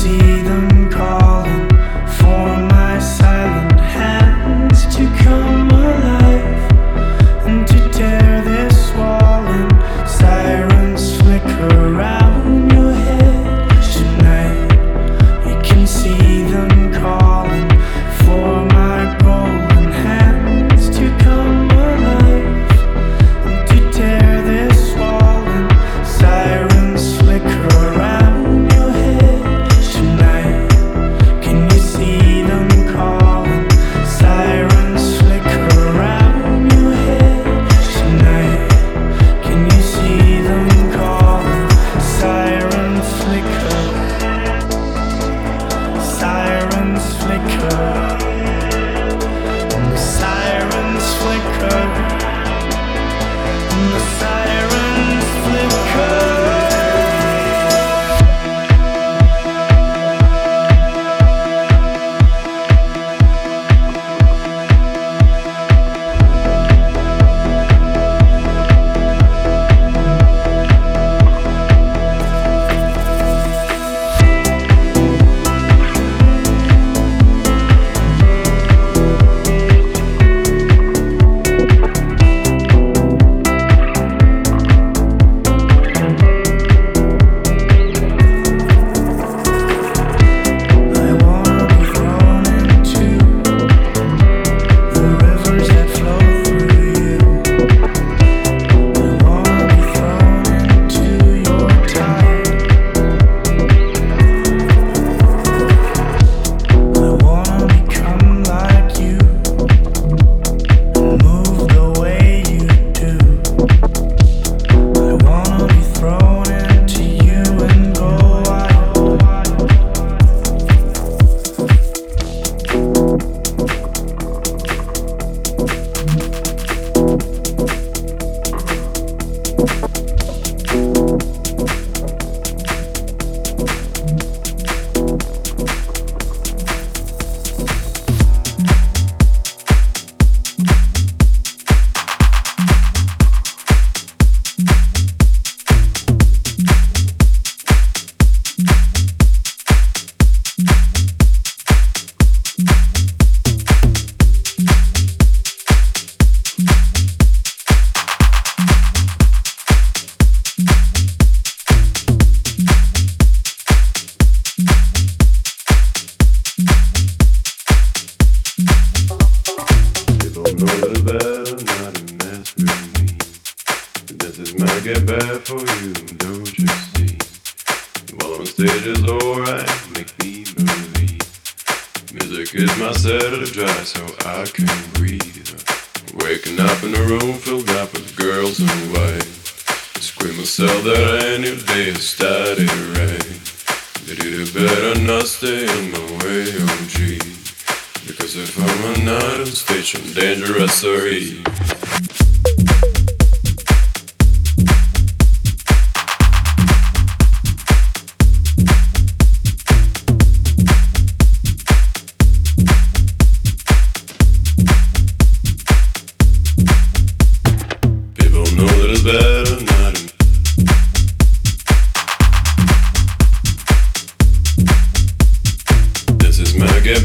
see them call.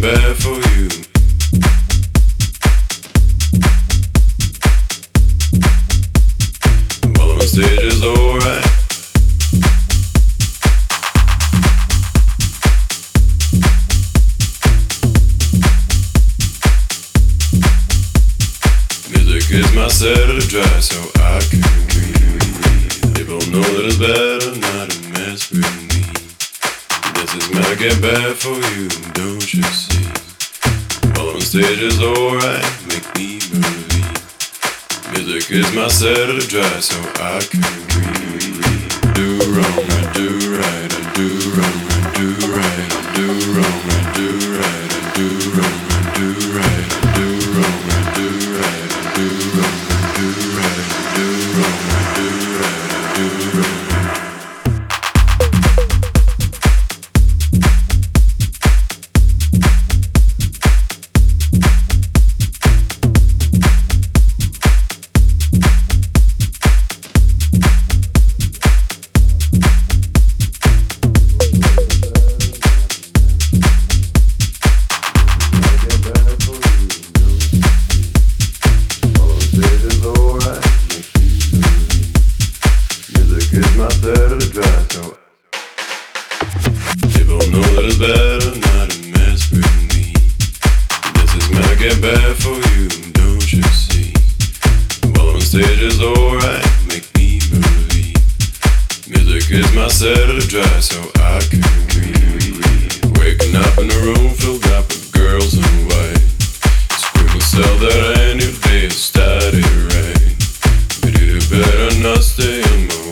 Dry Better not stay in the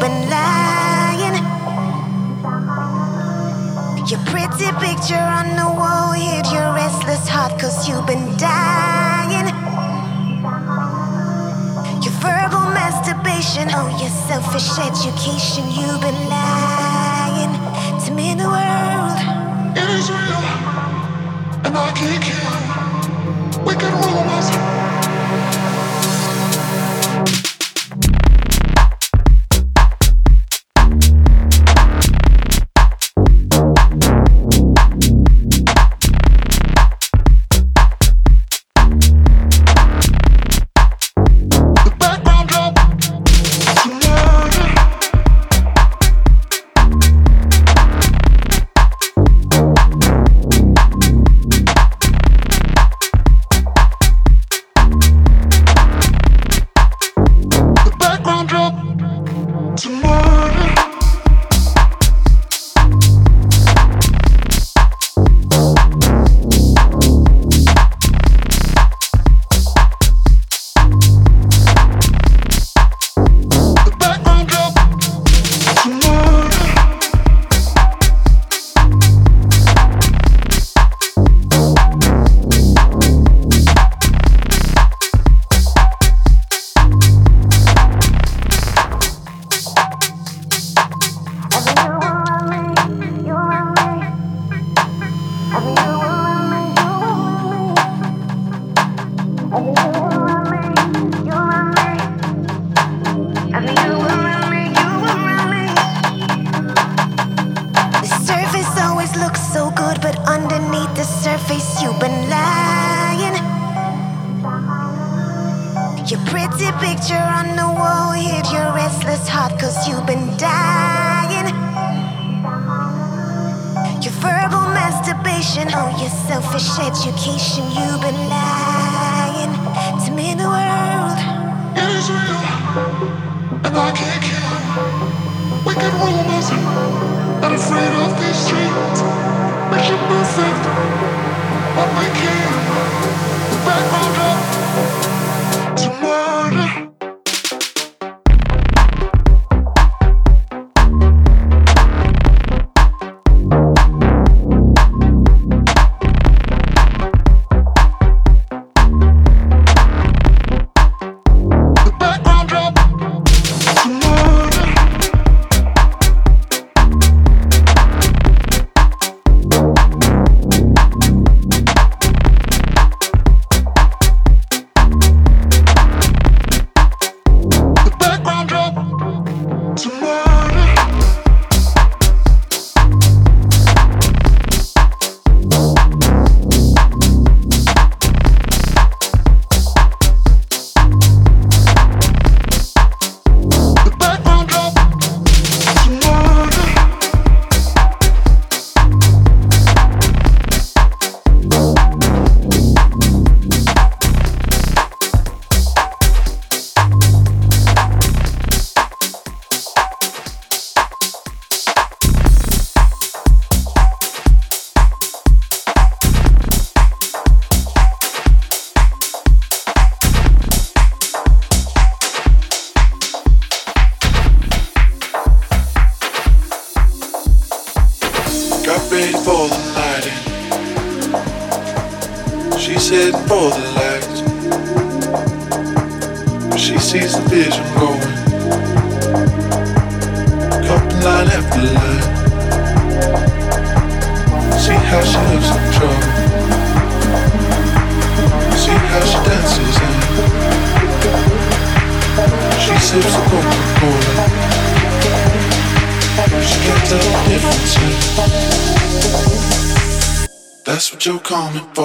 been lying. Your pretty picture on the wall hid your restless heart, cause you've been dying. Your verbal masturbation, oh, your selfish education, you've been lying to me in the world. It is real, and I can't care. We can. Picture on the wall hit your restless heart cause you've been dying. Your verbal masturbation, oh, your selfish education, you've been lying to me the world. It is real, and I can't kill. Wicked rumors, not afraid of these streets. Make you perfect, but we can't. The background up to you're coming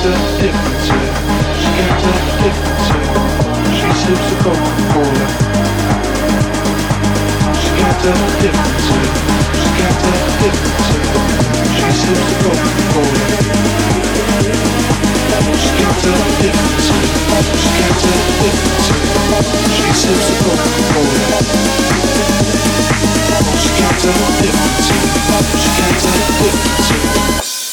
She tell the difference yet. She tell the difference yet. She sips the Coca-Cola. She tell the difference yet. She tell the difference yet. She sips the Coca-Cola. She tell the difference yet. She tell the difference yet. She sips the Coca-Cola. She tell the difference. She can't tell the difference.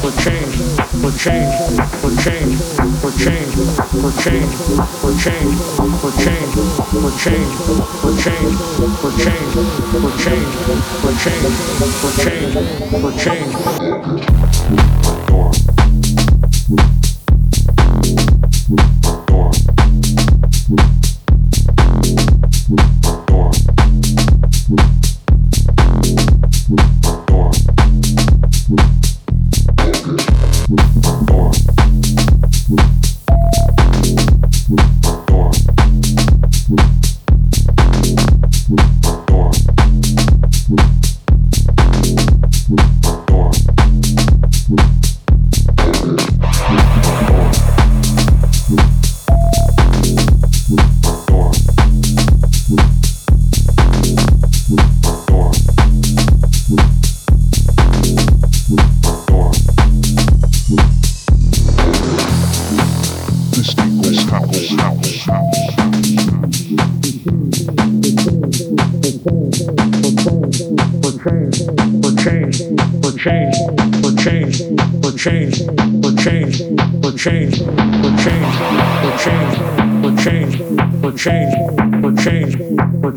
for change, for change, for change, for change, for change, for change, for change, for change, for change, for change, for change, for change, for change, for change.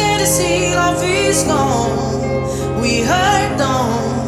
sailors can't see. Love is gone. We are known.